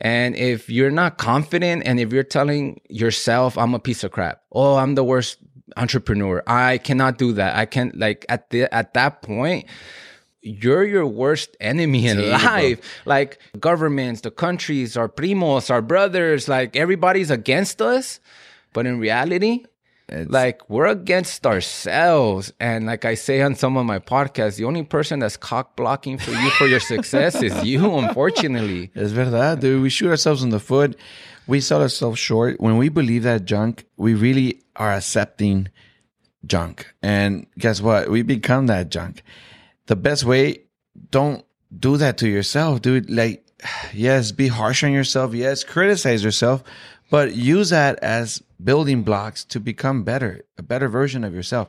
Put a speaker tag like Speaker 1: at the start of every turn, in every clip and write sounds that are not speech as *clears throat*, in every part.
Speaker 1: And if you're not confident and if you're telling yourself, I'm a piece of crap, oh, I'm the worst entrepreneur, I cannot do that. I can't, like, at, the, at that point, you're your worst enemy in
Speaker 2: Sí,
Speaker 1: life. Like governments, the countries, our primos, our brothers, like everybody's against us. But in reality,
Speaker 2: It's-
Speaker 1: like we're against ourselves. And like I say on some of my podcasts, the only person that's cock blocking for you for your success is *laughs* you, unfortunately.
Speaker 2: Es verdad, dude. We shoot ourselves in the foot. We sell ourselves short. When we believe that junk, we really are accepting junk. And guess what? We become that junk. The best way, don't do that to yourself, dude. Like, *sighs* yes, be harsh on yourself. Yes, criticize yourself, but use that as building blocks to become better, a better version of yourself.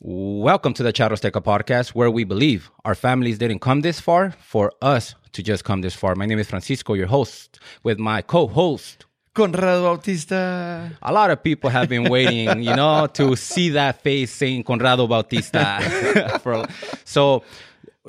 Speaker 1: Welcome to the Charro Azteca podcast, where we believe our families didn't come this far for us to just come this far. My name is Francisco, your host, with my co host.
Speaker 2: Conrado Bautista.
Speaker 1: A lot of people have been waiting, you know, to see that face saying Conrado Bautista. *laughs* For- so,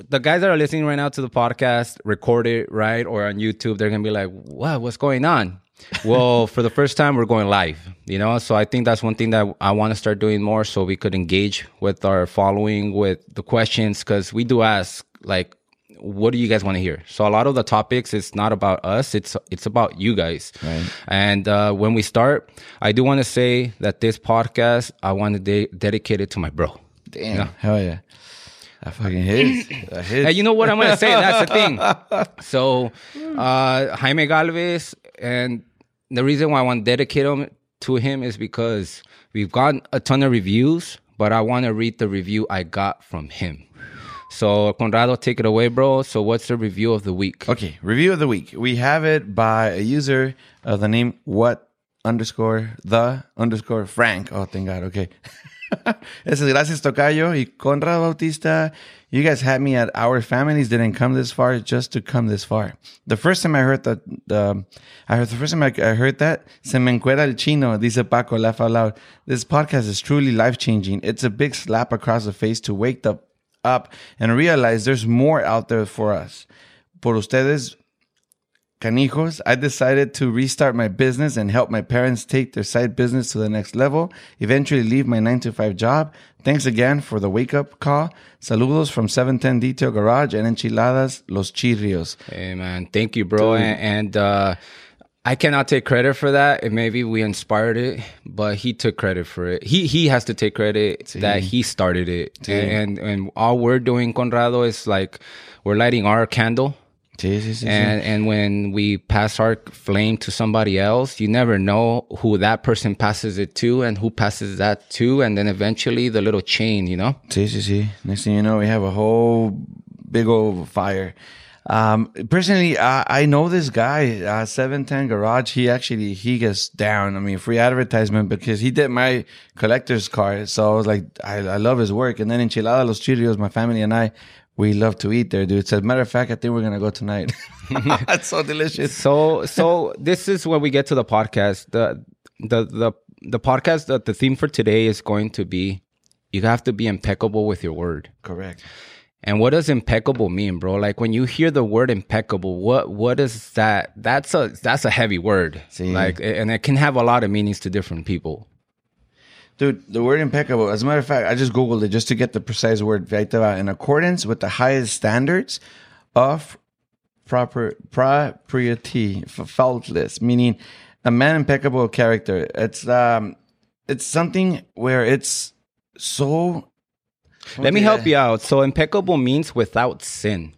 Speaker 1: the guys that are listening right now to the podcast, record it, right? Or on YouTube, they're going to be like, what? What's going on? well, *laughs* for the first time, we're going live, you know? So, I think that's one thing that I want to start doing more so we could engage with our following with the questions because we do ask, like, what do you guys want to hear? So a lot of the topics, it's not about us. It's it's about you guys.
Speaker 2: Right.
Speaker 1: And uh, when we start, I do want to say that this podcast, I want to de- dedicate it to my bro.
Speaker 2: Damn. Hell yeah. That fucking hits. That *laughs* hits.
Speaker 1: Hey, you know what I'm gonna say? That's the thing. *laughs* So, uh, Jaime Galvez, and the reason why I want to dedicate him to him is because we've gotten a ton of reviews, but I want to read the review I got from him. So, Conrado, take it away, bro. So, what's the review of the week?
Speaker 2: Okay, review of the week. We have it by a user of the name what underscore the underscore Frank. Oh, thank God. Okay. *laughs* This is gracias Tocayo y Conrado Bautista. You guys had me at our families didn't come this far just to come this far. The first time I heard that, I heard the first time I, I heard that, se me encuera el chino, dice Paco, laugh out loud. This podcast is truly life changing. It's a big slap across the face to wake the up and realize there's more out there for us. Por ustedes, canijos, I decided to restart my business and help my parents take their side business to the next level, eventually leave my 9 to 5 job. Thanks again for the wake up call. Saludos from 710 Detail Garage and Enchiladas Los Chirrios.
Speaker 1: Hey man, thank you, bro. And, and uh, I cannot take credit for that. And maybe we inspired it, but he took credit for it. He he has to take credit that he started it. And and all we're doing, Conrado, is like we're lighting our candle.
Speaker 2: Sí, sí, sí, sí.
Speaker 1: And and when we pass our flame to somebody else, you never know who that person passes it to and who passes that to, and then eventually the little chain, you know.
Speaker 2: Sí, sí, sí. Next thing you know, we have a whole big old fire. Um, personally, I, I know this guy, uh, 710 Garage. He actually, he gets down. I mean, free advertisement because he did my collector's card. So I was like, I, I love his work. And then in Enchilada Los Chirios, my family and I, we love to eat there, dude. So as a matter of fact, I think we're going to go tonight. *laughs* *laughs* That's so delicious.
Speaker 1: So so this is where we get to the podcast. The the the the podcast the, the theme for today is going to be you have to be impeccable with your word.
Speaker 2: Correct.
Speaker 1: And what does impeccable mean, bro? Like when you hear the word impeccable, what what is that? That's a that's a heavy word.
Speaker 2: Sí.
Speaker 1: Like and it can have a lot of meanings to different people.
Speaker 2: Dude, the word impeccable. As a matter of fact, I just Googled it just to get the precise word. In accordance with the highest standards of proper propriety, faultless, meaning a man impeccable character. It's um, it's something where it's so.
Speaker 1: Let me help you out. So impeccable means without sin.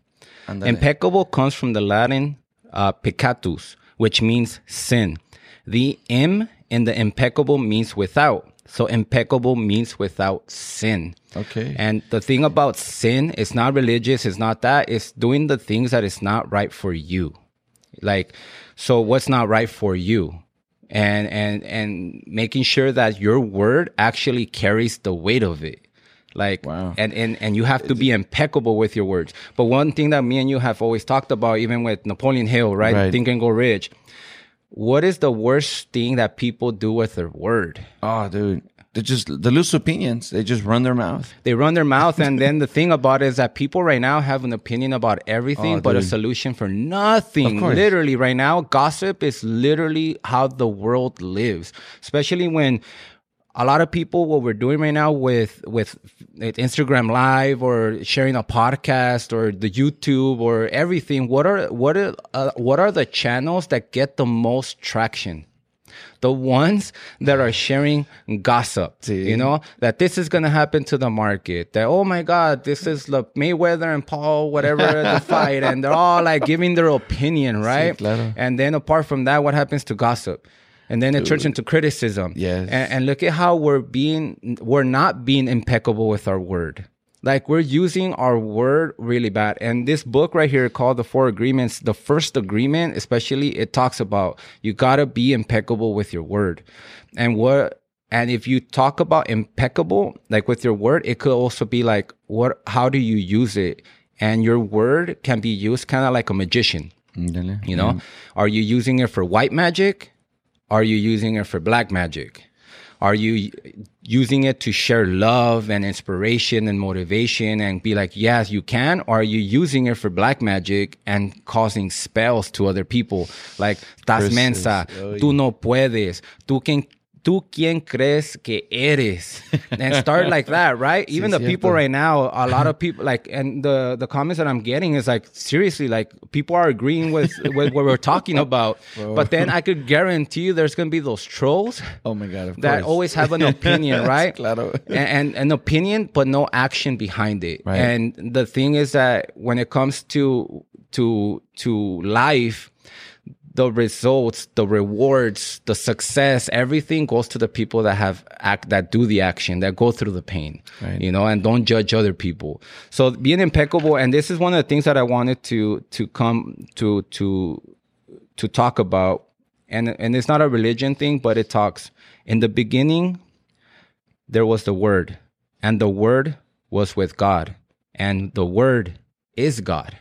Speaker 2: Ándale.
Speaker 1: Impeccable comes from the Latin uh, peccatus, which means sin. The im in the impeccable means without. So impeccable means without sin.
Speaker 2: Okay.
Speaker 1: And the thing about sin it's not religious, it's not that, it's doing the things that is not right for you. Like, so what's not right for you? And and and making sure that your word actually carries the weight of it. Like
Speaker 2: Wow.
Speaker 1: and, and and you have to be impeccable with your words. But one thing that me and you have always talked about, even with Napoleon Hill, right?
Speaker 2: Right.
Speaker 1: Think and Grow Rich. What is the worst thing that people do with their word?
Speaker 2: Oh, dude, they just the loose opinions. They just run their mouth.
Speaker 1: They run their mouth, and then the thing about it is that people right now have an opinion about everything,
Speaker 2: Oh,
Speaker 1: but a solution for nothing. Literally, right now, gossip is literally how the world lives. Especially when a lot of people, what we're doing right now with with Instagram Live or sharing a podcast or the YouTube or everything. What are what are uh, what are the channels that get the most traction? the ones that are sharing gossip, you know, that this is going to happen to the market, that, oh my God, this is the Mayweather and Paul, whatever the *laughs* fight. And they're all like giving their opinion, right?
Speaker 2: claro.
Speaker 1: And then apart from that, what happens to gossip? And then it turns into criticism.
Speaker 2: Yes.
Speaker 1: And, and look at how we're being, we're not being impeccable with our word. Like we're using our word really bad. And this book right here called The Four Agreements, the first agreement, especially, it talks about you gotta be impeccable with your word. And what, and if you talk about impeccable, like with your word, it could also be like, what, how do you use it? And your word can be used kind of like a magician.
Speaker 2: Ándale.
Speaker 1: You know, mm-hmm. are you using it for white magic? Are you using it for black magic? Are you using it to share love and inspiration and motivation and be like, yes, you can? Or are you using it for black magic and causing spells to other people? Like, estás
Speaker 2: Curses.
Speaker 1: mensa, tú no puedes, tú quien, tú quién crees que eres? And start *laughs* like that, right? Even the people right now, a lot of *laughs* people like, and the, the comments that I'm getting is like, seriously, like people are agreeing with, with what we're talking about. *laughs* But then I could guarantee you there's to be those trolls
Speaker 2: Oh my God, of
Speaker 1: that
Speaker 2: course.
Speaker 1: always have an opinion, right?
Speaker 2: Claro.
Speaker 1: and, and an opinion, but no action behind it.
Speaker 2: Right.
Speaker 1: And the thing is that when it comes to to to life, the results, the rewards, the success, everything goes to the people that have act that do the action, that go through the pain.
Speaker 2: Right.
Speaker 1: You know, and don't judge other people. So being impeccable, and this is one of the things that I wanted to to come to to to talk about and and it's not a religion thing but it talks in the beginning there was the word and the word was with god and the word is god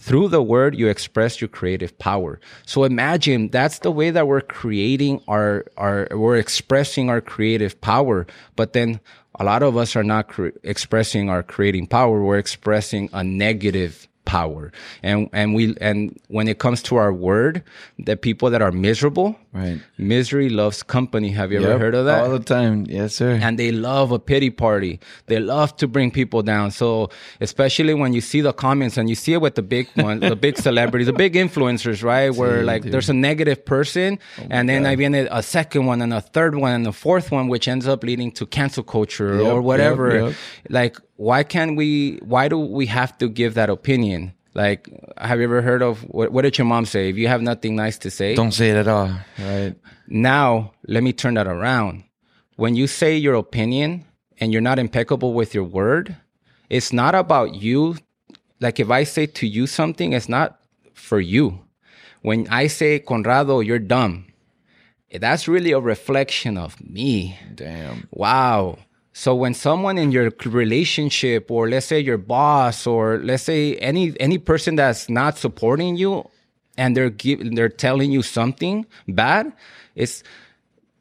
Speaker 1: through the word you express your creative power. So imagine that's the way that we're creating our our we're expressing our creative power but then a lot of us are not cre- expressing our creating power. We're expressing a negative power and and we and when it comes to our word the people that are miserable
Speaker 2: Right.
Speaker 1: misery loves company have you ever heard of that
Speaker 2: All the time. Yes, sir.
Speaker 1: and they love a pity party. They love to bring people down. So especially when you see the comments and you see it with the big ones, the big *laughs* celebrities, the big influencers, right? Where like
Speaker 2: dude.
Speaker 1: there's a negative person, oh and then I viene a second one and a third one and a fourth one, which ends up leading to cancel culture
Speaker 2: Yep,
Speaker 1: or whatever.
Speaker 2: yep, yep.
Speaker 1: Like, why can't we? Why do we have to give that opinion? Like, have you ever heard of what, what did your mom say? If you have nothing nice to say,
Speaker 2: Don't say it at all. Right.
Speaker 1: now, let me turn that around. When you say your opinion and you're not impeccable with your word, it's not about you. Like if I say to you something, it's not for you. When I say, Conrado, you're dumb, that's really a reflection of me.
Speaker 2: Damn.
Speaker 1: Wow. So when someone in your relationship or let's say your boss or let's say any any person that's not supporting you and they're give, they're telling you something bad, it's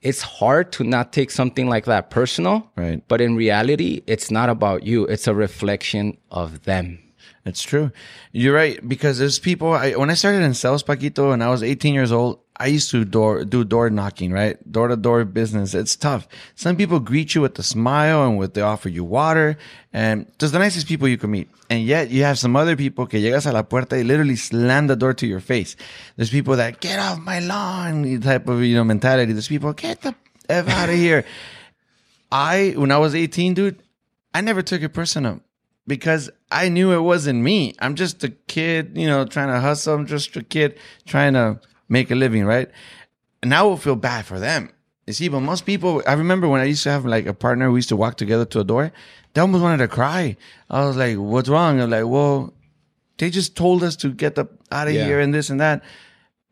Speaker 1: it's hard to not take something like that personal.
Speaker 2: Right.
Speaker 1: But in reality, it's not about you. It's a reflection of them.
Speaker 2: It's true. You're right because there's people. I, when I started in sales, Paquito, and I was 18 years old, I used to door do door knocking, right? Door to door business. It's tough. Some people greet you with a smile and with they offer you water, and just the nicest people you can meet. And yet you have some other people que llegas a la puerta y literally slam the door to your face. There's people that get off my lawn type of you know mentality. There's people get the f out of here. *laughs* I when I was 18, dude, I never took it personal because I knew it wasn't me. I'm just a kid, you know, trying to hustle. I'm just a kid trying to make a living, right? And I will feel bad for them. You see, but most people, I remember when I used to have like a partner, we used to walk together to a door. They almost wanted to cry. I was like, what's wrong? I'm like, well, they just told us to get the out of
Speaker 1: Yeah.
Speaker 2: here and this and that.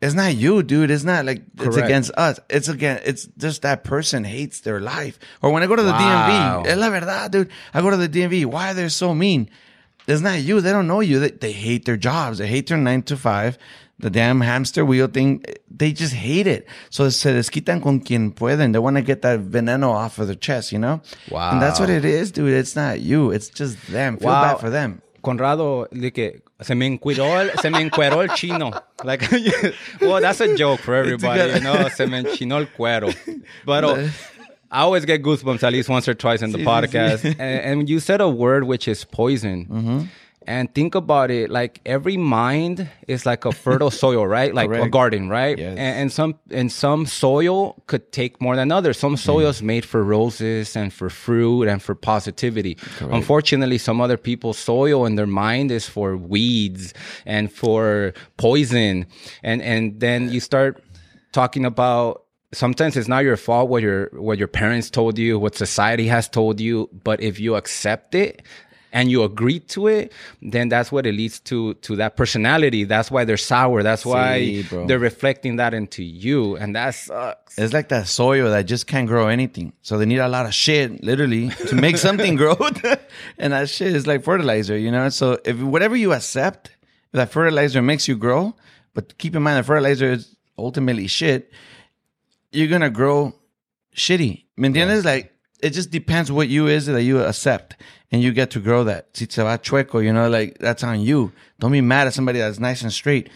Speaker 2: It's not you, dude. It's not like it's against us. It's again. It's just that person hates their life. Or when I go to the
Speaker 1: Wow.
Speaker 2: DMV, es la verdad, dude. I go to the DMV. Why are they're so mean? it's not you. They don't know you. They, they hate their jobs. They hate their nine to five. The damn hamster wheel thing. They just hate it. So se desquitan con quien pueden. They want to get that veneno off of their chest, you know?
Speaker 1: Wow.
Speaker 2: And that's what it is, dude. It's not you. It's just them. Feel
Speaker 1: Wow.
Speaker 2: bad for them.
Speaker 1: Conrado, que se me encueró el, se me encueró el chino. Like, *laughs* well, that's a joke for everybody, you know? Se me enchinó el cuero. But uh, I always get goosebumps at least once or twice in the podcast. And, and you said a word which is poison.
Speaker 2: Mm-hmm.
Speaker 1: And think about it, like every mind is like a fertile *laughs* soil, right? Like a garden, right?
Speaker 2: Yes.
Speaker 1: And, and some and some soil could take more than others. Some mm. soil is made for roses and for fruit and for positivity. Unfortunately, some other people's soil and their mind is for weeds and for poison. And and then you start talking about sometimes it's not your fault what your what your parents told you, what society has told you, but if you accept it and you agree to it, then that's what it leads to to that personality. That's why they're sour. That's why
Speaker 2: Sí,
Speaker 1: they're reflecting that into you, and that sucks.
Speaker 2: It's like that soil that just can't grow anything. So they need a lot of shit, literally, to make something grow. *laughs* and that shit is like fertilizer, you know? So if whatever you accept, that fertilizer makes you grow, but keep in mind that fertilizer is ultimately shit, you're gonna grow shitty. ¿Me entiendes? Like it just depends what you is that you accept. And you get to grow that. Si se va chueco, you know, like that's on you. Don't be mad at somebody that's nice and straight.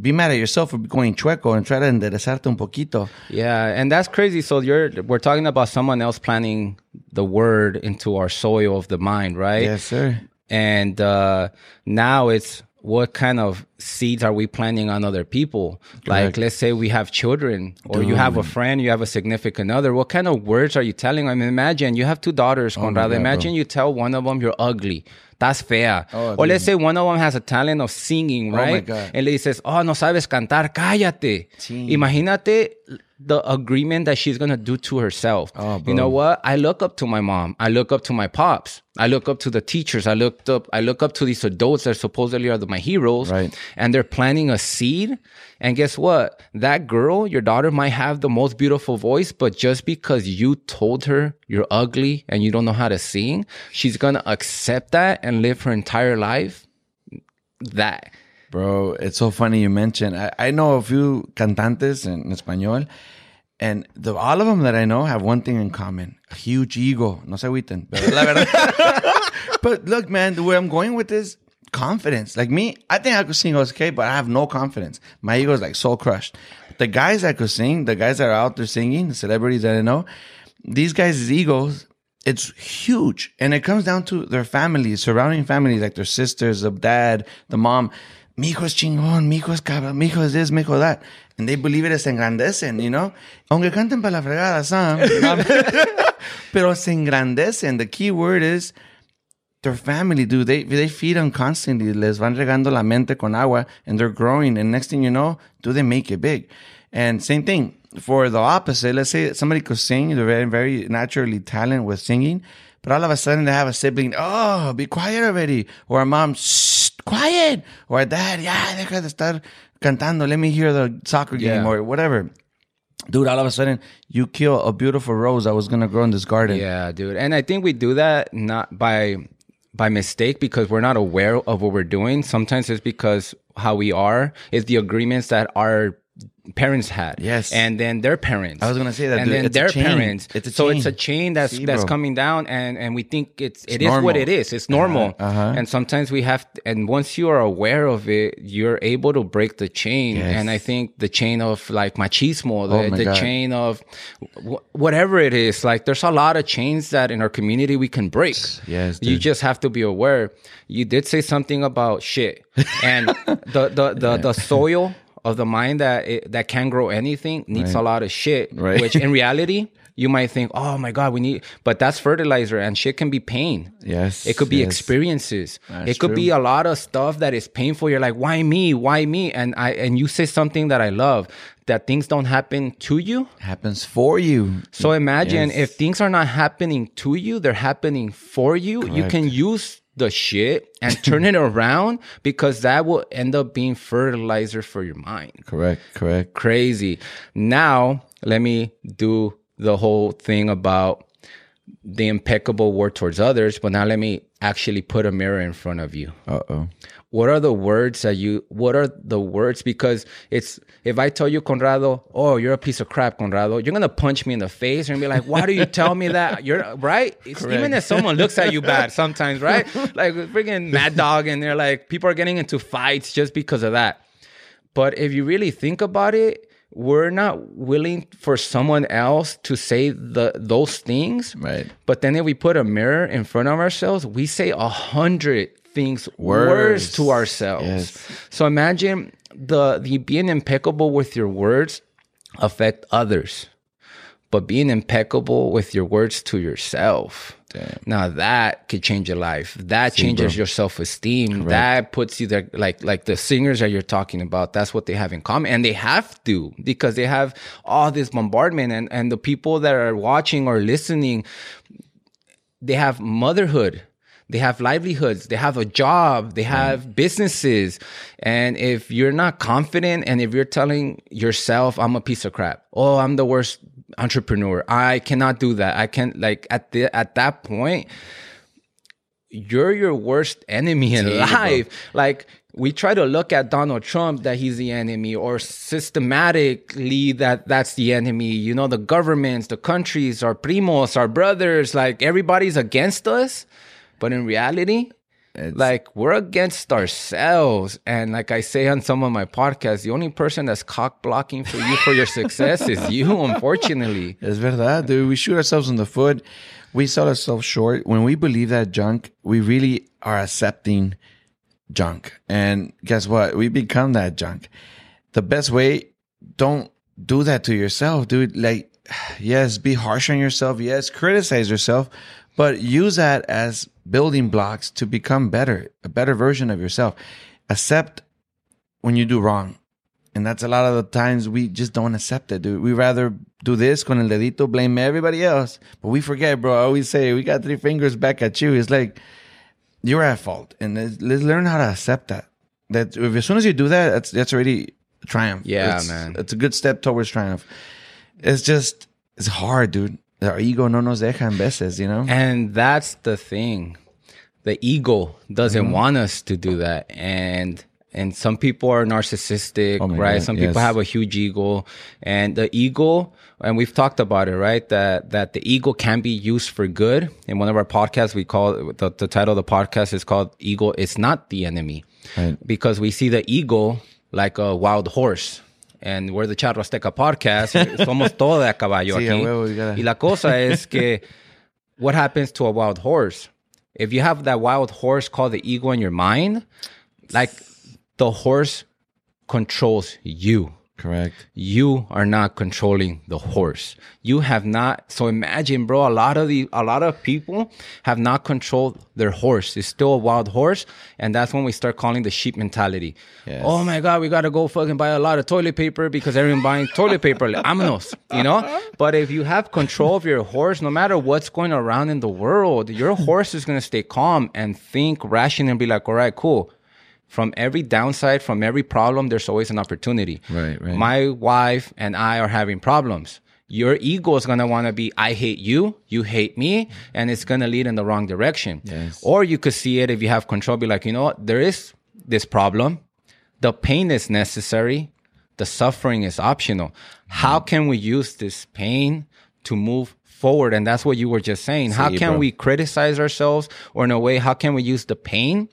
Speaker 2: Be mad at yourself for going chueco and try to enderezarte un poquito.
Speaker 1: Yeah, and that's crazy. So you're we're talking about someone else planting the word into our soil of the mind, right?
Speaker 2: Yes, sir.
Speaker 1: and uh, now it's what kind of seeds are we planting on other people like let's say we have children or you have a friend you have a significant other what kind of words are you telling them imagine you have two daughters Conrado.
Speaker 2: Oh
Speaker 1: imagine
Speaker 2: bro.
Speaker 1: you tell one of them you're ugly that's fea.
Speaker 2: Oh,
Speaker 1: or let's say one of them has a talent of singing,
Speaker 2: my
Speaker 1: right?
Speaker 2: God.
Speaker 1: And le dices, oh, no sabes cantar, cállate.
Speaker 2: Sí.
Speaker 1: Imagínate the agreement that she's gonna do to herself.
Speaker 2: Oh,
Speaker 1: you know what? I look up to my mom. I look up to my pops. I look up to the teachers. I looked up. I look up to these adults that supposedly are the, my heroes.
Speaker 2: Right.
Speaker 1: And they're planting a seed. And guess what? That girl, your daughter, might have the most beautiful voice, but just because you told her you're ugly and you don't know how to sing, she's gonna accept that and live her entire life. That.
Speaker 2: Bro, it's so funny you mentioned. I, I know a few cantantes in español, and the, all of them that I know have one thing in common: a huge ego. No se agüiten, *laughs* but look, man, the way I'm going with this confidence. Like me, I think I could sing okay, but I have no confidence. My ego is like soul crushed. The guys that could sing, the guys that are out there singing, the celebrities that I know, these guys' egos it's huge and it comes down to their families surrounding families like their sisters the dad the mom mi hijo es chingón mi hijo es cabrón mi hijo es this mi hijo that and they believe it se engrandecen you know aunque canten para la fregada some *laughs* pero se engrandecen the key word is their family, dude, they they feed them constantly. Les van regando la mente con agua, and they're growing. And next thing you know, do they make it big? And same thing for the opposite. Let's say somebody could sing, they're very very naturally talented with singing, but all of a sudden they have a sibling. Oh, be quiet already, or a mom, Shh, quiet, or dad, yeah, deja de estar cantando. Let me hear the soccer game
Speaker 1: Yeah.
Speaker 2: or whatever. Dude, all of a sudden you kill a beautiful rose that was gonna grow in this garden.
Speaker 1: Yeah, dude. And I think we do that not by by mistake because we're not aware of what we're doing. Sometimes it's because how we are is the agreements that our parents had.
Speaker 2: Yes.
Speaker 1: And then their parents.
Speaker 2: I was gonna say that,
Speaker 1: And
Speaker 2: dude.
Speaker 1: then
Speaker 2: It's a
Speaker 1: their
Speaker 2: chain.
Speaker 1: parents.
Speaker 2: It's a
Speaker 1: so it's a
Speaker 2: chain.
Speaker 1: chain that's
Speaker 2: See,
Speaker 1: that's coming down and and we think it's it is
Speaker 2: normal.
Speaker 1: what it is. It's normal.
Speaker 2: uh-huh.
Speaker 1: And sometimes we have and once you are aware of it, you're able to break the chain.
Speaker 2: Yes.
Speaker 1: And I think the chain of like machismo, the,
Speaker 2: Oh
Speaker 1: the chain of wh- whatever it is. Like there's a lot of chains that in our community we can break.
Speaker 2: Yes,
Speaker 1: You just have to be aware. You did say something about shit, *laughs* and the the the, the soil of the mind that it, that can grow anything needs a lot of shit.
Speaker 2: Right.
Speaker 1: Which in *laughs* reality. You might think, oh my God, we need, but that's fertilizer and shit can be pain.
Speaker 2: Yes,
Speaker 1: It could be
Speaker 2: yes.
Speaker 1: experiences.
Speaker 2: That's
Speaker 1: it could
Speaker 2: true.
Speaker 1: be a lot of stuff that is painful. You're like, why me? Why me? And I, and you say something that I love that things don't happen to you.
Speaker 2: happens for you.
Speaker 1: So imagine
Speaker 2: Yes.
Speaker 1: if things are not happening to you, they're happening for you. You can use the shit and *laughs* turn it around because that will end up being fertilizer for your mind.
Speaker 2: Correct, correct.
Speaker 1: Crazy. Now, let me do the whole thing about the impeccable word towards others, but now let me actually put a mirror in front of you.
Speaker 2: Uh oh.
Speaker 1: What are the words that you, what are the words? Because it's, if I tell you, Conrado, oh, you're a piece of crap, Conrado, you're to punch me in the face and be like, why do you tell me that? You're right. It's, even if someone looks at you bad sometimes, right? *laughs* Like freaking mad dog and they're like, people are getting into fights just because of that. But if you really think about it, we're not willing for someone else to say the those things.
Speaker 2: Right.
Speaker 1: But then if we put a mirror in front of ourselves, we say a hundred things worse
Speaker 2: Words.
Speaker 1: to ourselves.
Speaker 2: Yes.
Speaker 1: So imagine the the being impeccable with your words affect others, but being impeccable with your words to yourself.
Speaker 2: Damn.
Speaker 1: Now that could change your life. That changes
Speaker 2: bro.
Speaker 1: your self esteem. That puts you there, like like the singers that you're talking about. That's what they have in common, and they have to because they have all this bombardment, and and the people that are watching or listening, they have motherhood. They have livelihoods. They have a job. They mm. have businesses. And if you're not confident and if you're telling yourself, I'm a piece of crap. Oh, I'm the worst entrepreneur. I cannot do that. I can't like at the, at that point, you're your worst enemy in
Speaker 2: bro.
Speaker 1: life. Like we try to look at Donald Trump that he's the enemy or systematically that that's the enemy. You know, the governments, the countries, our primos, our brothers, like everybody's against us. But in reality, like we're against ourselves. And like I say on some of my podcasts, the only person that's cock blocking for you for your success is you, *laughs* unfortunately.
Speaker 2: Es verdad, dude. We shoot ourselves in the foot. We sell ourselves short. When we believe that junk, we really are accepting junk. And guess what? We become that junk. The best way, don't do that to yourself, dude. Like, *sighs* yes, be harsh on yourself. Yes, criticize yourself, but use that as building blocks to become better, a better version of yourself. Accept when you do wrong. And that's a lot of the times we just don't accept it, dude. We rather do this con el dedito, blame everybody else. But we forget, bro. I always say, we got three fingers back at you. It's like, you're at fault. And let's, let's learn how to accept that. That if, as soon as you do that, that's, that's already triumph.
Speaker 1: Yeah,
Speaker 2: It's-
Speaker 1: man.
Speaker 2: It's a good step towards triumph. It's just, it's hard, dude. Our ego no nos deja en veces, you know?
Speaker 1: And that's the thing. The ego doesn't mm-hmm. want us to do that. And and some people are narcissistic,
Speaker 2: Oh
Speaker 1: right?
Speaker 2: God,
Speaker 1: Some people
Speaker 2: yes.
Speaker 1: have a huge ego. And the ego, and we've talked about it, right? That that the ego can be used for good. In one of our podcasts, we call the, the title of the podcast is called Ego It's not the enemy.
Speaker 2: Right.
Speaker 1: Because we see the ego like a wild horse. And we're the Charro Azteca podcast. *laughs* Somos todo de a caballo
Speaker 2: Sí,
Speaker 1: aquí.
Speaker 2: huevo, gotta-
Speaker 1: Y la cosa es que what happens to a wild horse? If you have that wild horse called the ego in your mind, like the horse controls you.
Speaker 2: Correct.
Speaker 1: You are not controlling the horse. You have not. So imagine, bro, a lot of the, a lot of people have not controlled their horse. It's still a wild horse. And that's when we start calling the sheep mentality.
Speaker 2: Yes.
Speaker 1: Oh my God, we got to go fucking buy a lot of toilet paper because everyone buying toilet paper. Vámonos, you know? But if you have control of your horse, no matter what's going around in the world, your horse is going to stay calm and think rational and be like, all right, cool. From every downside, from every problem, there's always an opportunity.
Speaker 2: Right, right.
Speaker 1: My wife and I are having problems. Your ego is going to want to be, I hate you, you hate me, and it's going to lead in the wrong direction.
Speaker 2: Yes.
Speaker 1: Or you could see it if you have control, be like, you know what, there is this problem. The pain is necessary. The suffering is optional. How can we use this pain to move forward? And that's what you were just saying. how
Speaker 2: Sí,
Speaker 1: can
Speaker 2: bro.
Speaker 1: we criticize ourselves? Or in a way, how can we use the pain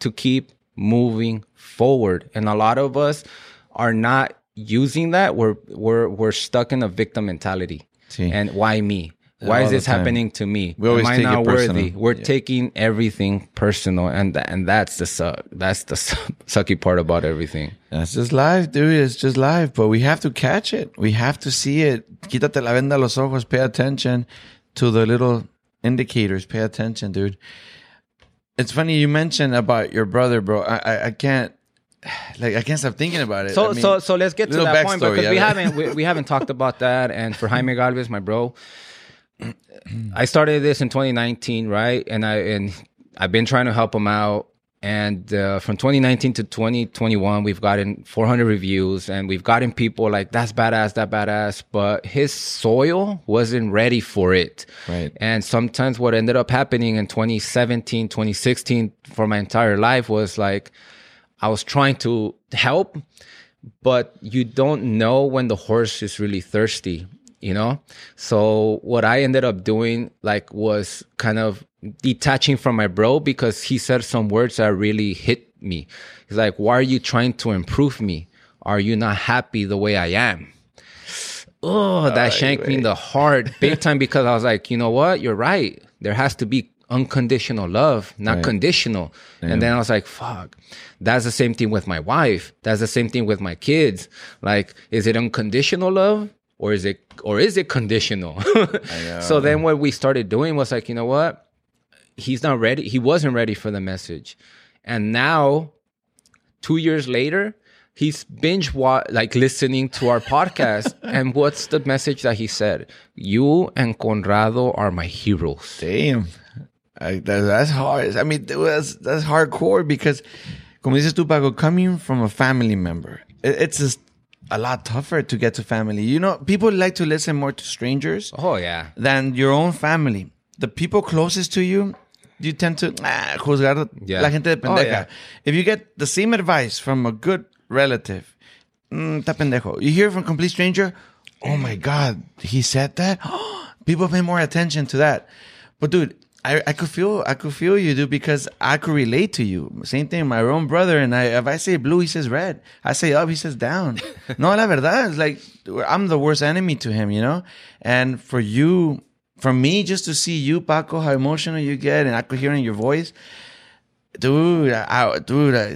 Speaker 1: to keep moving forward? And a lot of us are not using that. We're we're we're stuck in a victim mentality.
Speaker 2: Sí.
Speaker 1: And why me? Why
Speaker 2: all
Speaker 1: is this happening to me?
Speaker 2: We always
Speaker 1: Am I
Speaker 2: take it
Speaker 1: not worthy?
Speaker 2: personal.
Speaker 1: We're
Speaker 2: Yeah.
Speaker 1: taking everything personal, and and that's the suck. That's the su- *laughs* sucky part about everything.
Speaker 2: That's just life, dude. It's just life. But we have to catch it. We have to see it. Quítate la venda a los ojos. Pay attention to the little indicators. Pay attention, dude. It's funny you mentioned about your brother, bro. I I, I can't like I can't stop thinking about it.
Speaker 1: So
Speaker 2: I mean,
Speaker 1: so so let's get to that point because we haven't we, we haven't talked about that. And for Jaime Galvez, my bro, I started this in 2019, right? And I and I've been trying to help him out. And uh, from 2019 to 2021, we've gotten 400 reviews and we've gotten people like, that's badass, that badass. But his soil wasn't ready for it.
Speaker 2: Right.
Speaker 1: And sometimes what ended up happening in 2017, 2016 for my entire life was like, I was trying to help, but you don't know when the horse is really thirsty you know so what i ended up doing like was kind of detaching from my bro because he said some words that really hit me. He's like why are you trying to improve me? Are you not happy the way i am? Oh that shanked me in the heart big time *laughs* because i was like you know what? You're right. There has to be unconditional love not
Speaker 2: Right.
Speaker 1: conditional. And then i was like fuck. That's the same thing with my wife. That's the same thing with my kids. Like is it unconditional love or is it or is it conditional? *laughs* So then what we started doing was like you know what he's not ready he wasn't ready for the message and now two years later he's binge wa- like listening to our podcast *laughs* and what's the message that he said you and conrado are my heroes
Speaker 2: Damn. I, that, that's hard. I mean, that's, that's hardcore because, como dices tú, Paco, coming from a family member, it, it's just a lot tougher to get to family. You know, people like to listen more to strangers
Speaker 1: oh yeah
Speaker 2: than your own family. The people closest to you, you tend to ah, juzgar
Speaker 1: Yeah.
Speaker 2: la gente de
Speaker 1: Oh,
Speaker 2: pendeja.
Speaker 1: yeah.
Speaker 2: If you get the same advice from a good relative, mm, está pendejo. You hear from a complete stranger, oh my God, he said that? *gasps* People pay more attention to that. But dude, I, I could feel I could feel you, dude, because I could relate to you. Same thing, my own brother and I. If I say blue, he says red. I say up, he says down. *laughs* no, la verdad, it's like I'm the worst enemy to him, you know. And for you, for me, just to see you, Paco, how emotional you get, and I could hear in your voice, dude, I, dude, I,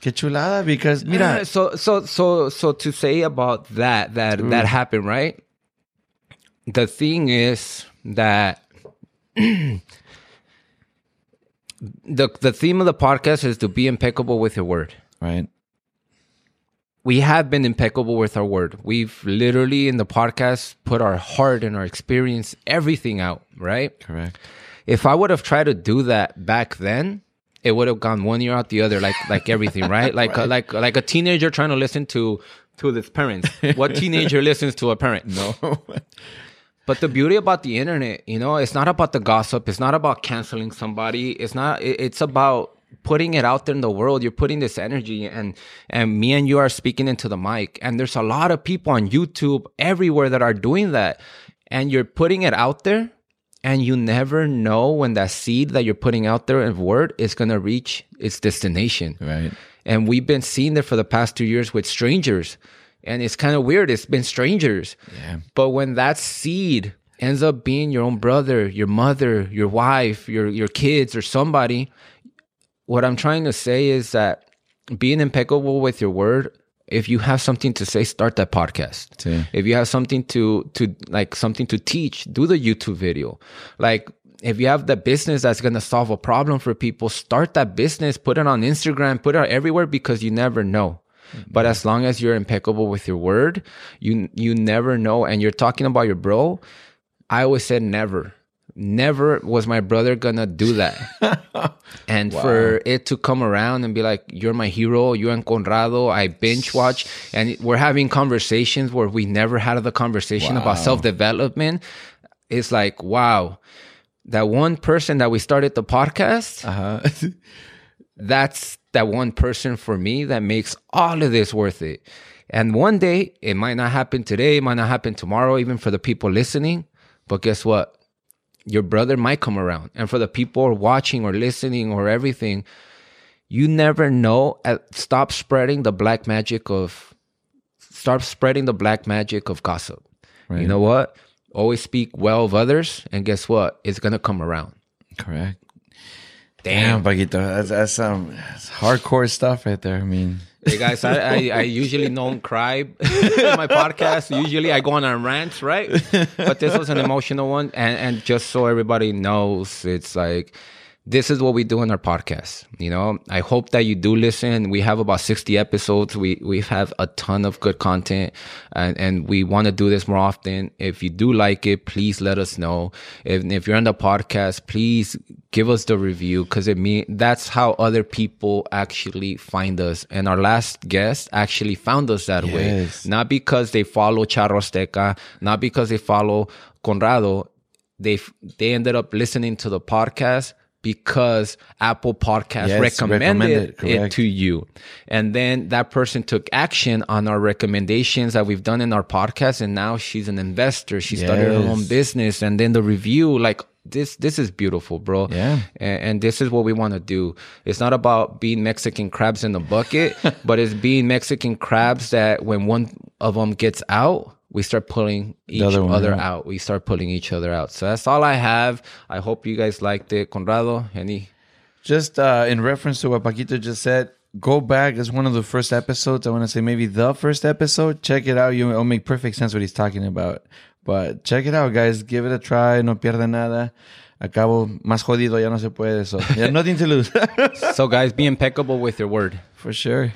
Speaker 2: que chulada. Because *clears throat* mira,
Speaker 1: Uh, so so so so to say about that that that happened right? The thing is that *clears throat* the the theme of the podcast is to be impeccable with your word.
Speaker 2: Right,
Speaker 1: we have been impeccable with our word we've literally in the podcast put our heart and our experience everything out right
Speaker 2: correct.
Speaker 1: if I would have tried to do that back then, it would have gone one ear out the other, like like everything, right? *laughs* Like uh, like like a teenager trying to listen to to his parents. What *laughs* teenager listens to a parent? No. *laughs* But the beauty about the internet, you know, it's not about the gossip. It's not about canceling somebody. It's not. it- It's about putting it out there in the world. You're putting this energy, and and me and you are speaking into the mic. And there's a lot of people on YouTube everywhere that are doing that, and you're putting it out there and you never know when that seed that you're putting out there of word is going to reach its destination
Speaker 2: Right.
Speaker 1: and we've been seeing that for the past two years with strangers and it's kind of weird it's been strangers
Speaker 2: Yeah.
Speaker 1: but when that seed ends up being your own brother your mother your wife your your kids or somebody what i'm trying to say is that being impeccable with your word if you have something to say start that podcast.
Speaker 2: Sí.
Speaker 1: if you have something to to like something to teach do the youtube video. Like if you have the business that's going to solve a problem for people start that business put it on instagram put it everywhere because you never know. Mm-hmm. But as long as you're impeccable with your word you you never know. And you're talking about your bro i always said never never was my brother gonna do that *laughs* and for it to come around and be like, "You're my hero, you and Conrado," I binge watch, and we're having conversations where we never had the conversation about self development. It's like, wow, that one person that we started the podcast,
Speaker 2: Uh-huh. *laughs*
Speaker 1: that's that one person for me that makes all of this worth it. And one day, it might not happen today, it might not happen tomorrow, even for the people listening. But guess what? Your brother might come around. And for the people watching or listening or everything, you never know. Stop spreading the black magic of, stop spreading the black magic of gossip. You know what? Always speak well of others. And guess what? It's going to come around.
Speaker 2: Correct.
Speaker 1: Damn.
Speaker 2: Damn, Paquito, that's, that's some that's hardcore stuff right there. I mean,
Speaker 1: Hey guys, I, I, I usually don't cry in my podcast. Usually I go on a rant, right? But this was an emotional one. And, and just so everybody knows, it's like, this is what we do in our podcast. You know, I hope that you do listen. We have about 60 episodes. We, we have a ton of good content and, and we want to do this more often. If you do like it, please let us know. If, if you're on the podcast, please give us the review because it mean that's how other people actually find us. And our last guest actually found us that way, not because they follow Charro Azteca, not because they follow Conrado. They they ended up listening to the podcast because Apple Podcast
Speaker 2: Yes,
Speaker 1: recommended,
Speaker 2: recommended,
Speaker 1: it to you. And then that person took action on our recommendations that we've done in our podcast. And now she's an investor. She started her own business. And then the review, like this, this is beautiful, bro.
Speaker 2: Yeah.
Speaker 1: And, and this is what we want to do. It's not about being Mexican crabs in the bucket, *laughs* but it's being Mexican crabs that when one of them gets out, we start pulling each other
Speaker 2: out.
Speaker 1: out. We start pulling each other out. So that's all I have. I hope you guys liked it. Conrado, any
Speaker 2: Just uh, in reference to what Paquito just said, go back. It's one of the first episodes. I want to say maybe the first episode. Check it out. You it'll make perfect sense what he's talking about. But check it out, guys. Give it a try. No pierde nada. Acabo más jodido ya no se puede. So yeah, nothing to lose *laughs*
Speaker 1: so guys be impeccable with your word
Speaker 2: for sure.